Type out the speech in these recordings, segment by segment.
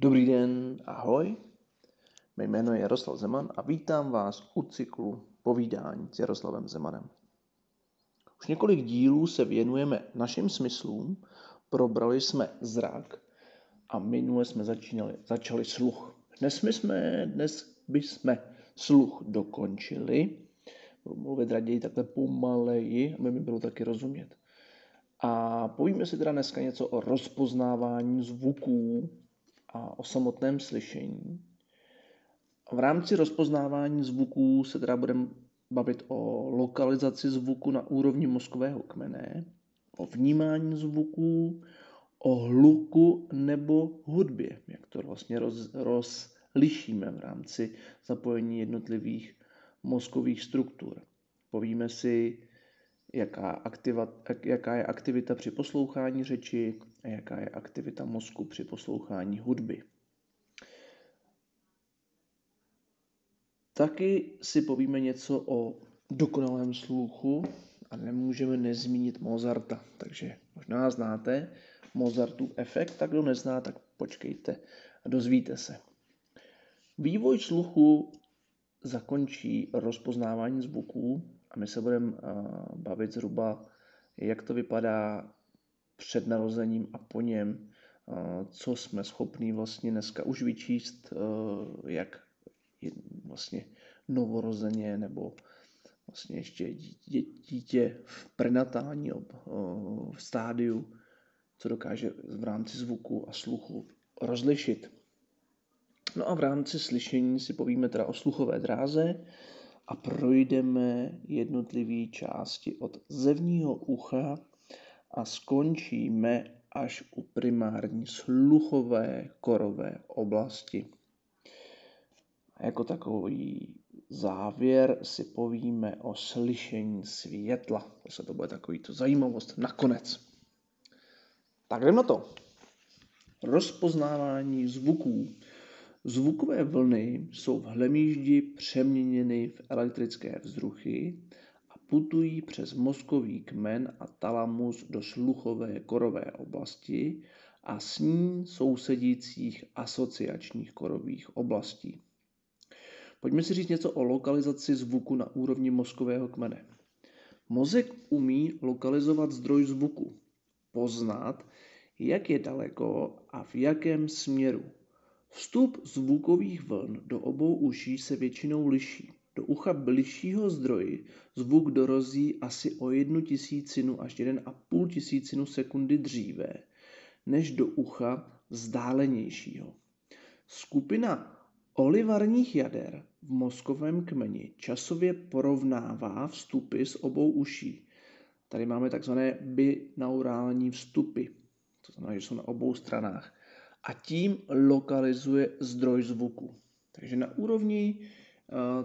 Dobrý den, ahoj. Mé jméno je Jaroslav Zeman a vítám vás u cyklu Povídání s Jaroslavem Zemanem. Už několik dílů se věnujeme našim smyslům, probrali jsme zrak a minule jsme začínali, začali sluch. Dnes, my jsme, dnes bychom sluch dokončili. Budu mluvit raději takhle pomaleji, aby mi bylo taky rozumět. A povíme si teda dneska něco o rozpoznávání zvuků a o samotném slyšení. V rámci rozpoznávání zvuků se teda budeme bavit o lokalizaci zvuku na úrovni mozkového kmene, o vnímání zvuků, o hluku nebo hudbě, jak to vlastně roz, rozlišíme v rámci zapojení jednotlivých mozkových struktur. Povíme si, jaká, aktiva, jaká je aktivita při poslouchání řeči a jaká je aktivita mozku při poslouchání hudby. Taky si povíme něco o dokonalém sluchu a nemůžeme nezmínit Mozarta. Takže možná znáte Mozartův efekt, tak kdo nezná, tak počkejte a dozvíte se. Vývoj sluchu zakončí rozpoznávání zvuků a my se budeme bavit zhruba, jak to vypadá před narozením a po něm, co jsme schopní vlastně dneska už vyčíst, jak vlastně novorozeně nebo vlastně ještě dítě v prenatální v stádiu, co dokáže v rámci zvuku a sluchu rozlišit. No a v rámci slyšení si povíme teda o sluchové dráze a projdeme jednotlivé části od zevního ucha a skončíme až u primární sluchové korové oblasti. Jako takový závěr si povíme o slyšení světla. se to bude takový to zajímavost nakonec. Tak jdeme na to. Rozpoznávání zvuků. Zvukové vlny jsou v hlemíždi přeměněny v elektrické vzruchy putují přes mozkový kmen a talamus do sluchové korové oblasti a s ní sousedících asociačních korových oblastí. Pojďme si říct něco o lokalizaci zvuku na úrovni mozkového kmene. Mozek umí lokalizovat zdroj zvuku, poznat, jak je daleko a v jakém směru. Vstup zvukových vln do obou uší se většinou liší. Do ucha bližšího zdroji zvuk dorozí asi o jednu tisícinu až jeden a půl tisícinu sekundy dříve, než do ucha vzdálenějšího. Skupina olivarních jader v mozkovém kmeni časově porovnává vstupy z obou uší. Tady máme takzvané binaurální vstupy, to znamená, že jsou na obou stranách. A tím lokalizuje zdroj zvuku. Takže na úrovni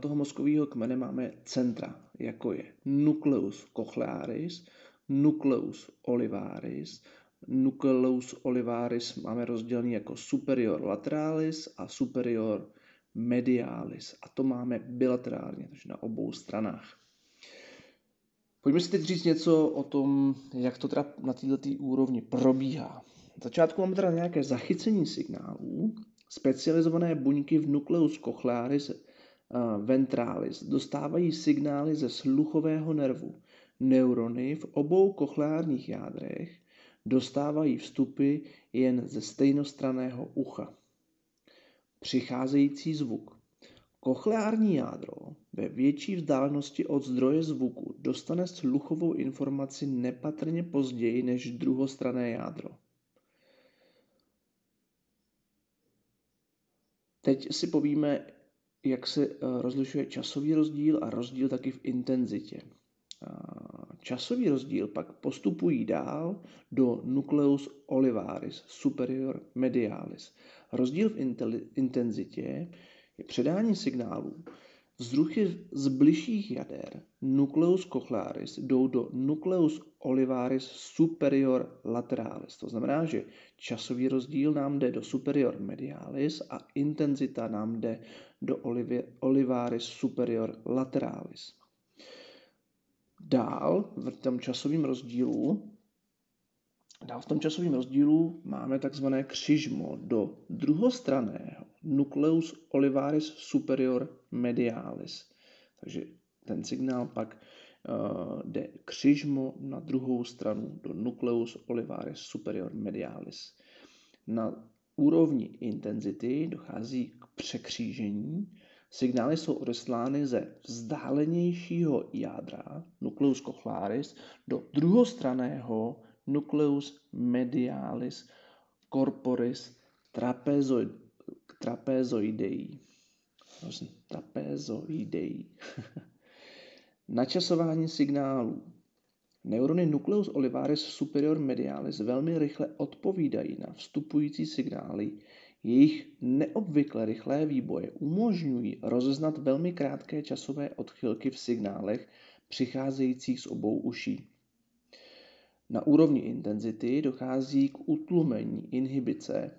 toho mozkového kmene máme centra, jako je nucleus cochlearis, nucleus olivaris, nucleus olivaris máme rozdělený jako superior lateralis a superior medialis. A to máme bilaterálně, takže na obou stranách. Pojďme si teď říct něco o tom, jak to teda na této úrovni probíhá. V začátku máme teda nějaké zachycení signálů, specializované buňky v nucleus cochlearis ventralis dostávají signály ze sluchového nervu. Neurony v obou kochleárních jádrech dostávají vstupy jen ze stejnostraného ucha přicházející zvuk. Kochleární jádro ve větší vzdálenosti od zdroje zvuku dostane sluchovou informaci nepatrně později než druhostrané jádro. Teď si povíme, jak se eh, rozlišuje časový rozdíl a rozdíl taky v intenzitě. Časový rozdíl pak postupují dál do nucleus olivaris superior medialis. Rozdíl v intenzitě je předání signálů. Vzruchy z bližších jader nucleus cochlearis jdou do nucleus olivaris superior lateralis. To znamená, že časový rozdíl nám jde do superior medialis a intenzita nám jde do olivaris superior lateralis. Dál v tom časovém rozdílu Dál v tom časovém rozdílu máme takzvané křižmo do druhostraného nucleus olivaris superior medialis. Takže ten signál pak uh, jde křižmo na druhou stranu do nucleus olivaris superior medialis. Na úrovni intenzity dochází k překřížení. Signály jsou odeslány ze vzdálenějšího jádra nucleus cochlaris do druhostraného nucleus medialis corporis trapezoid, trapezoidei. Trapezoidei. Načasování signálů. Neurony nucleus olivaris superior medialis velmi rychle odpovídají na vstupující signály. Jejich neobvykle rychlé výboje umožňují rozeznat velmi krátké časové odchylky v signálech přicházejících z obou uší. Na úrovni intenzity dochází k utlumení inhibice.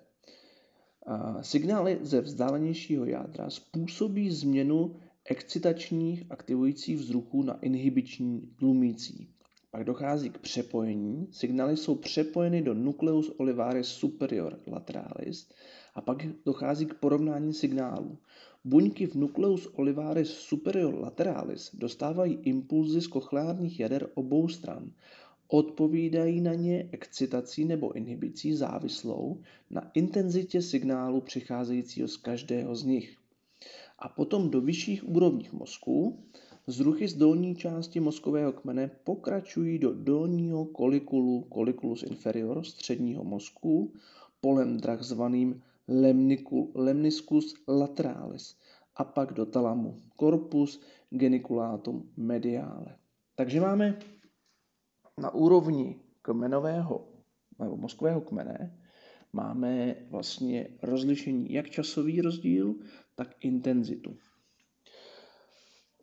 Signály ze vzdálenějšího jádra způsobí změnu excitačních aktivujících vzruchů na inhibiční tlumící. Pak dochází k přepojení. Signály jsou přepojeny do nucleus olivaris superior lateralis a pak dochází k porovnání signálů. Buňky v nucleus olivaris superior lateralis dostávají impulzy z kochleárních jader obou stran Odpovídají na ně excitací nebo inhibicí závislou na intenzitě signálu přicházejícího z každého z nich. A potom do vyšších úrovních mozku zruchy z dolní části mozkového kmene pokračují do dolního kolikulu, kolikulus inferior, středního mozku, polem drah zvaným lemniscus lateralis a pak do talamu, corpus geniculatum mediale. Takže máme na úrovni kmenového nebo mozkového kmene máme vlastně rozlišení jak časový rozdíl, tak intenzitu.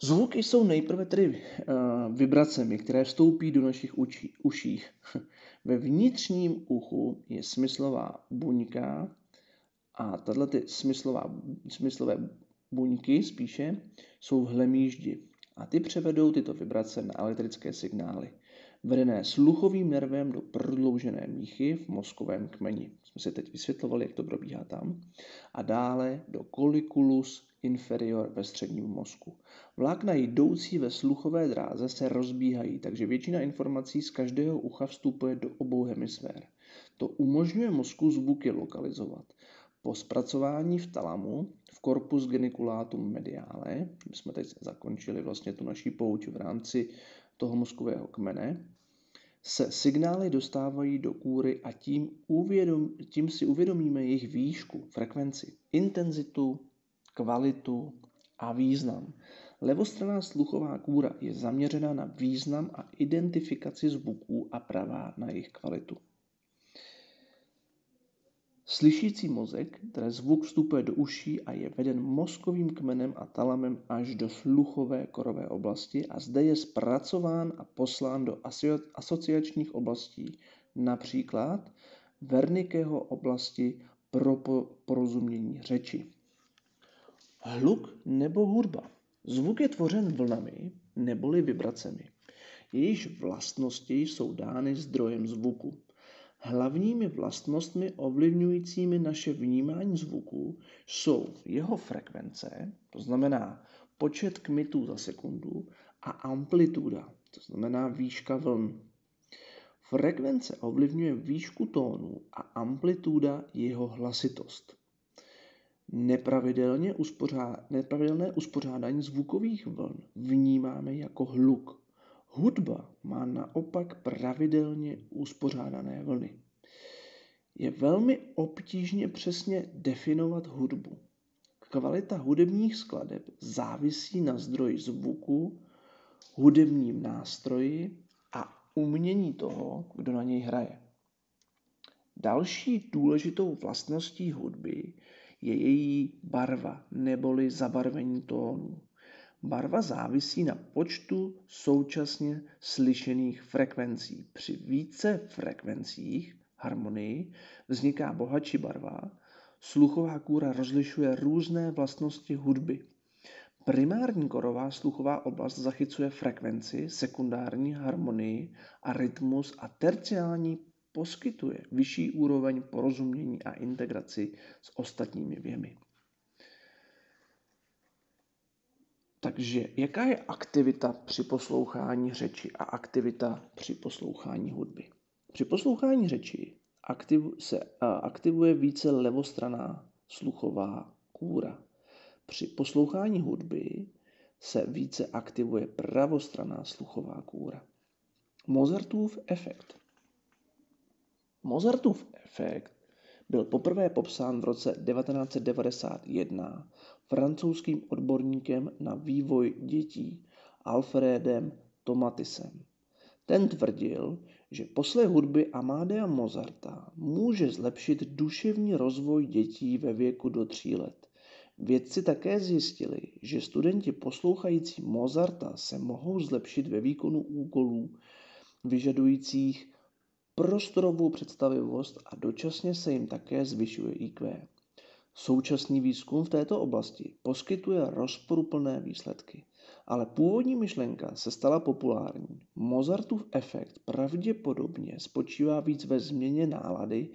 Zvuky jsou nejprve tedy uh, vibracemi, které vstoupí do našich učí, uší. Ve vnitřním uchu je smyslová buňka a tato ty smyslová, smyslové buňky spíše jsou v hlemíždi a ty převedou tyto vibrace na elektrické signály vedené sluchovým nervem do prodloužené míchy v mozkovém kmeni. Jsme si teď vysvětlovali, jak to probíhá tam. A dále do colliculus inferior ve středním mozku. Vlákna jdoucí ve sluchové dráze se rozbíhají, takže většina informací z každého ucha vstupuje do obou hemisfér. To umožňuje mozku zvuky lokalizovat. Po zpracování v talamu, v corpus geniculatum mediale, my jsme teď zakončili vlastně tu naší pouť v rámci toho mozkového kmene, se signály dostávají do kůry a tím, uvědom, tím si uvědomíme jejich výšku, frekvenci, intenzitu, kvalitu a význam. Levostraná sluchová kůra je zaměřena na význam a identifikaci zvuků a pravá na jejich kvalitu. Slyšící mozek, které zvuk vstupuje do uší a je veden mozkovým kmenem a talamem až do sluchové korové oblasti a zde je zpracován a poslán do asociačních oblastí, například Wernickeho oblasti pro porozumění řeči. Hluk nebo hudba. Zvuk je tvořen vlnami neboli vibracemi. Jejíž vlastnosti jsou dány zdrojem zvuku. Hlavními vlastnostmi ovlivňujícími naše vnímání zvuku jsou jeho frekvence, to znamená počet kmitů za sekundu, a amplituda, to znamená výška vln. Frekvence ovlivňuje výšku tónu a amplituda jeho hlasitost. Nepravidelně uspořád, nepravidelné uspořádání zvukových vln vnímáme jako hluk. Hudba má naopak pravidelně uspořádané vlny. Je velmi obtížně přesně definovat hudbu. Kvalita hudebních skladeb závisí na zdroji zvuku, hudebním nástroji a umění toho, kdo na něj hraje. Další důležitou vlastností hudby je její barva neboli zabarvení tónů. Barva závisí na počtu současně slyšených frekvencí. Při více frekvencích harmonii vzniká bohatší barva. Sluchová kůra rozlišuje různé vlastnosti hudby. Primární korová sluchová oblast zachycuje frekvenci, sekundární harmonii a rytmus a terciální poskytuje vyšší úroveň porozumění a integraci s ostatními věmi. Takže jaká je aktivita při poslouchání řeči a aktivita při poslouchání hudby? Při poslouchání řeči aktiv, se aktivuje více levostraná sluchová kůra. Při poslouchání hudby se více aktivuje pravostraná sluchová kůra. Mozartův efekt. Mozartův efekt byl poprvé popsán v roce 1991 francouzským odborníkem na vývoj dětí Alfredem Tomatisem. Ten tvrdil, že poslech hudby Amádea Mozarta může zlepšit duševní rozvoj dětí ve věku do tří let. Vědci také zjistili, že studenti poslouchající Mozarta se mohou zlepšit ve výkonu úkolů vyžadujících prostorovou představivost a dočasně se jim také zvyšuje IQ. Současný výzkum v této oblasti poskytuje rozporuplné výsledky, ale původní myšlenka se stala populární. Mozartův efekt pravděpodobně spočívá víc ve změně nálady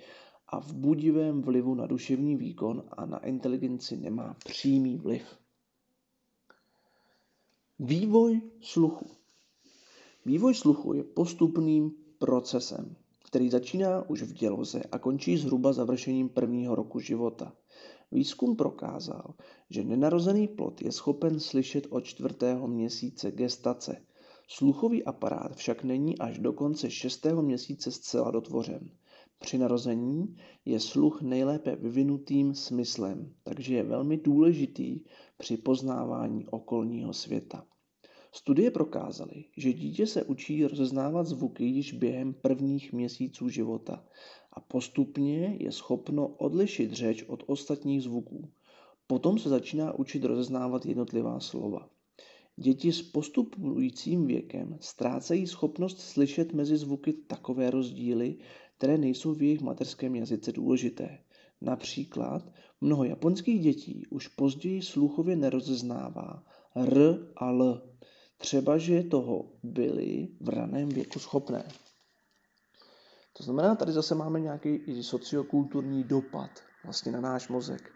a v budivém vlivu na duševní výkon a na inteligenci nemá přímý vliv. Vývoj sluchu. Vývoj sluchu je postupným procesem, který začíná už v děloze a končí zhruba završením prvního roku života. Výzkum prokázal, že nenarozený plod je schopen slyšet od čtvrtého měsíce gestace. Sluchový aparát však není až do konce šestého měsíce zcela dotvořen. Při narození je sluch nejlépe vyvinutým smyslem, takže je velmi důležitý při poznávání okolního světa. Studie prokázaly, že dítě se učí rozeznávat zvuky již během prvních měsíců života a postupně je schopno odlišit řeč od ostatních zvuků. Potom se začíná učit rozeznávat jednotlivá slova. Děti s postupujícím věkem ztrácejí schopnost slyšet mezi zvuky takové rozdíly, které nejsou v jejich mateřském jazyce důležité. Například mnoho japonských dětí už později sluchově nerozeznává r a l, třeba že toho byli v raném věku schopné. To znamená, tady zase máme nějaký sociokulturní dopad vlastně na náš mozek.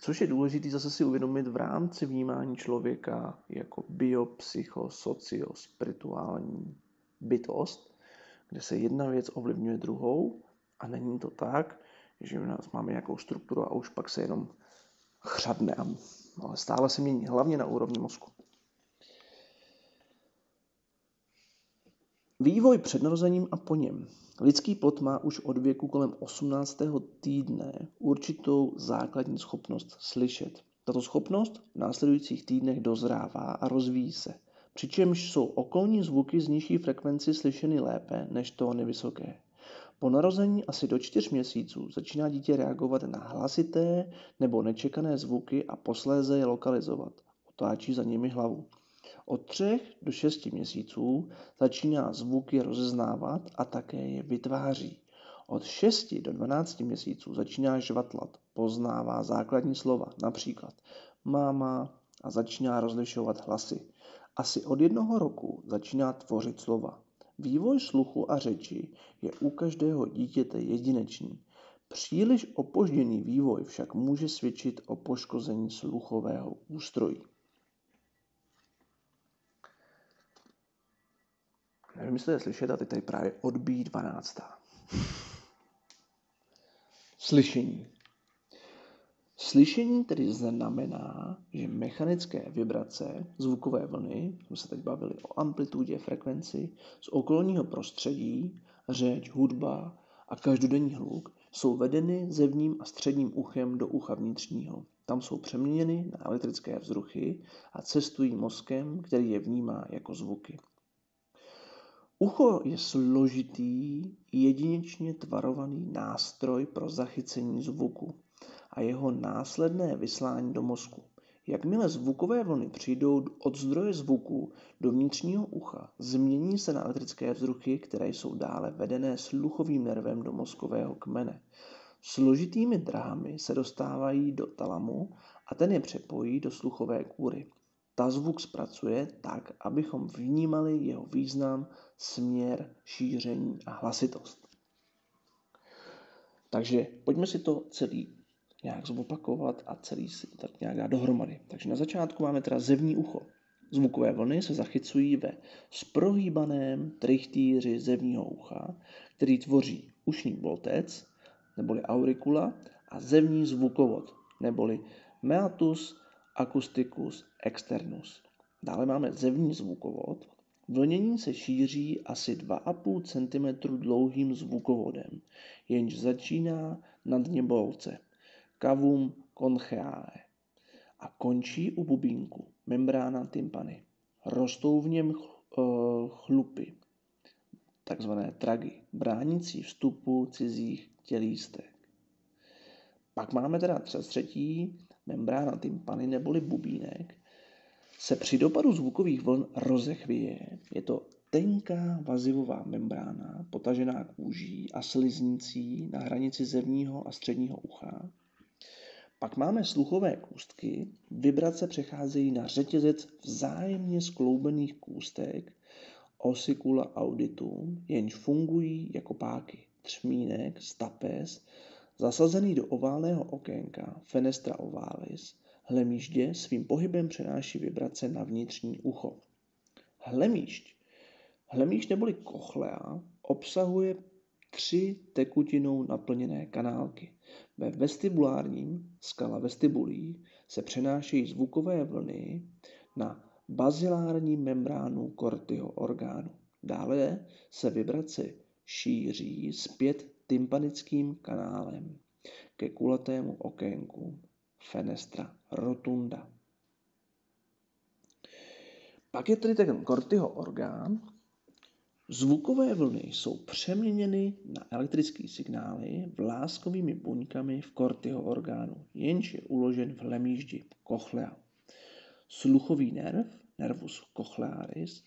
Což je důležité zase si uvědomit v rámci vnímání člověka jako biopsychosocio-spirituální bytost, kde se jedna věc ovlivňuje druhou a není to tak, že u nás máme nějakou strukturu a už pak se jenom chřadne, ale stále se mění, hlavně na úrovni mozku. Vývoj před narozením a po něm. Lidský plod má už od věku kolem 18. týdne určitou základní schopnost slyšet. Tato schopnost v následujících týdnech dozrává a rozvíjí se, přičemž jsou okolní zvuky z nižší frekvenci slyšeny lépe než tóny vysoké. Po narození asi do čtyř měsíců začíná dítě reagovat na hlasité nebo nečekané zvuky a posléze je lokalizovat. Otáčí za nimi hlavu. Od třech do šesti měsíců začíná zvuky rozeznávat a také je vytváří. Od 6 do 12 měsíců začíná žvatlat, poznává základní slova, například máma a začíná rozlišovat hlasy. Asi od jednoho roku začíná tvořit slova. Vývoj sluchu a řeči je u každého dítěte jedinečný. Příliš opožděný vývoj však může svědčit o poškození sluchového ústrojí. Nevím, jestli je slyšet, a teď tady právě odbíjí 12. Slyšení. Slyšení tedy znamená, že mechanické vibrace, zvukové vlny, jsme se teď bavili o amplitudě, frekvenci, z okolního prostředí, řeč, hudba a každodenní hluk, jsou vedeny zevním a středním uchem do ucha vnitřního. Tam jsou přeměněny na elektrické vzruchy a cestují mozkem, který je vnímá jako zvuky. Ucho je složitý, jedinečně tvarovaný nástroj pro zachycení zvuku a jeho následné vyslání do mozku. Jakmile zvukové vlny přijdou od zdroje zvuku do vnitřního ucha, změní se na elektrické vzruchy, které jsou dále vedené sluchovým nervem do mozkového kmene. Složitými drámy se dostávají do talamu a ten je přepojí do sluchové kůry. Ta zvuk zpracuje tak, abychom vnímali jeho význam, směr, šíření a hlasitost. Takže pojďme si to celý nějak zopakovat a celý si to tak nějak dát dohromady. Takže na začátku máme teda zevní ucho. Zvukové vlny se zachycují ve sprohýbaném trichtýři zevního ucha, který tvoří ušní boltec, neboli auricula, a zevní zvukovod, neboli meatus acousticus externus. Dále máme zevní zvukovod. Vlnění se šíří asi 2,5 cm dlouhým zvukovodem, jenž začíná na dně bolce, cavum concheae, a končí u bubínku, membrána tympany. Rostou v něm eh, chlupy, takzvané tragy, bránící vstupu cizích tělístek. Pak máme teda třetí membrána tympany neboli bubínek, se při dopadu zvukových vln rozechvěje. Je to tenká vazivová membrána, potažená kůží a sliznicí na hranici zevního a středního ucha. Pak máme sluchové kůstky. Vibrace přecházejí na řetězec vzájemně skloubených kůstek ossicula auditum, jenž fungují jako páky, třmínek, stapes, zasazený do oválného okénka fenestra ovalis, hlemíždě svým pohybem přenáší vibrace na vnitřní ucho. Hlemížď. Hlemížď neboli kochlea obsahuje tři tekutinou naplněné kanálky. Ve vestibulárním skala vestibulí se přenášejí zvukové vlny na bazilární membránu kortyho orgánu. Dále se vibrace šíří zpět tympanickým kanálem ke kulatému okénku fenestra rotunda. Pak je tady ten kortyho orgán. Zvukové vlny jsou přeměněny na elektrické signály vláskovými buňkami v kortyho orgánu, jenž je uložen v lemíždi cochlea. Sluchový nerv, nervus cochlearis,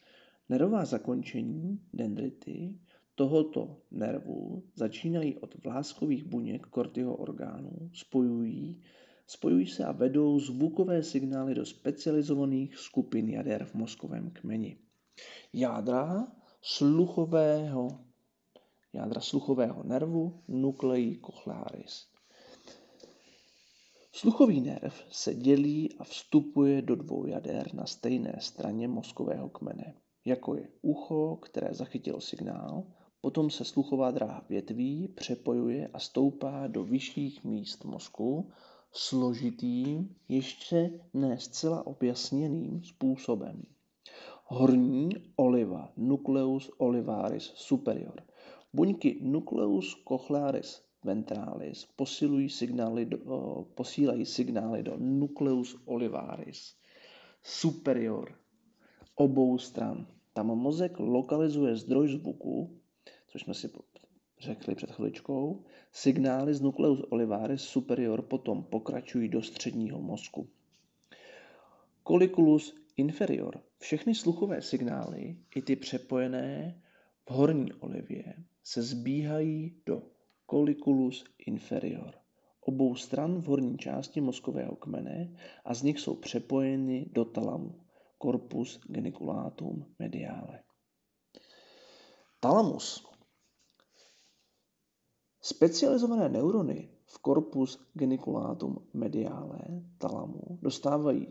nervová zakončení, dendrity, tohoto nervu začínají od vláskových buněk kortyho orgánu, spojují, spojují se a vedou zvukové signály do specializovaných skupin jader v mozkovém kmeni. Jádra sluchového, jádra sluchového nervu nuclei cochlearis. Sluchový nerv se dělí a vstupuje do dvou jader na stejné straně mozkového kmene, jako je ucho, které zachytilo signál, potom se sluchová dráha větví, přepojuje a stoupá do vyšších míst mozku složitým, ještě ne zcela objasněným způsobem. Horní oliva, nucleus olivaris superior. Buňky nucleus cochlearis ventralis posilují signály do, posílají signály do nucleus olivaris superior obou stran. Tam mozek lokalizuje zdroj zvuku, což jsme si řekli před chviličkou. Signály z nucleus olivaris superior potom pokračují do středního mozku. Colliculus inferior. Všechny sluchové signály, i ty přepojené v horní olivě, se zbíhají do colliculus inferior, obou stran v horní části mozkového kmene a z nich jsou přepojeny do talamu, corpus geniculatum mediale. Talamus. Specializované neurony v corpus geniculatum mediale talamu dostávají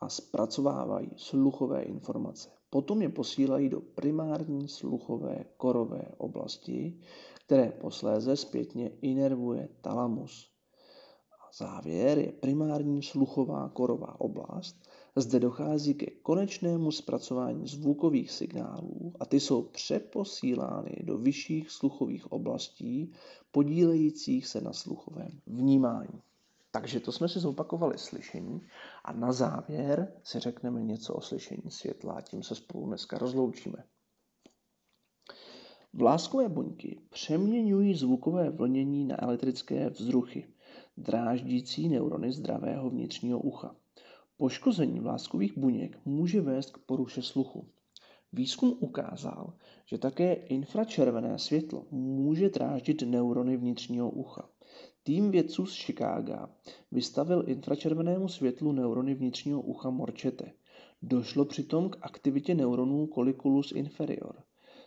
a zpracovávají sluchové informace. Potom je posílají do primární sluchové korové oblasti, které posléze zpětně inervuje talamus. A závěr je primární sluchová korová oblast. Zde dochází ke konečnému zpracování zvukových signálů a ty jsou přeposílány do vyšších sluchových oblastí, podílejících se na sluchovém vnímání. Takže to jsme si zopakovali slyšení a na závěr si řekneme něco o slyšení světla a tím se spolu dneska rozloučíme. Vláskové buňky přeměňují zvukové vlnění na elektrické vzruchy, dráždící neurony zdravého vnitřního ucha. Poškození vláskových buněk může vést k poruše sluchu. Výzkum ukázal, že také infračervené světlo může dráždit neurony vnitřního ucha. Tým vědců z Chicaga vystavil infračervenému světlu neurony vnitřního ucha morčete. Došlo přitom k aktivitě neuronů colliculus inferior.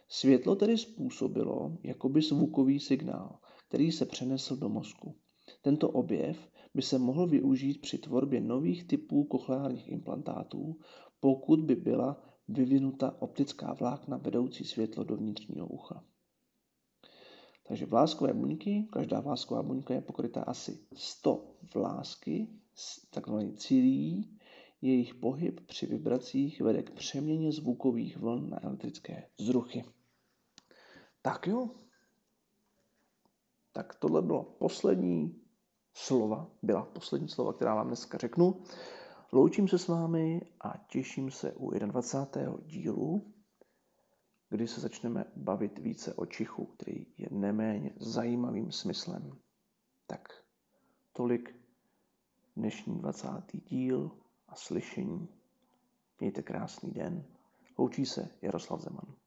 Světlo tedy způsobilo jakoby zvukový signál, který se přenesl do mozku. Tento objev by se mohl využít při tvorbě nových typů kochleárních implantátů, pokud by byla vyvinuta optická vlákna vedoucí světlo do vnitřního ucha. Takže vláskové buňky, každá vlásková buňka je pokrytá asi 100 vlásky, takzvané cilí, jejich pohyb při vibracích vede k přeměně zvukových vln na elektrické vzruchy. Tak jo. Tak tohle bylo poslední slova, byla poslední slova, která vám dneska řeknu. Loučím se s vámi a těším se u 21. dílu, kdy se začneme bavit více o čichu, který je neméně zajímavým smyslem. Tak tolik dnešní 20. díl a slyšení. Mějte krásný den. Loučí se Jaroslav Zeman.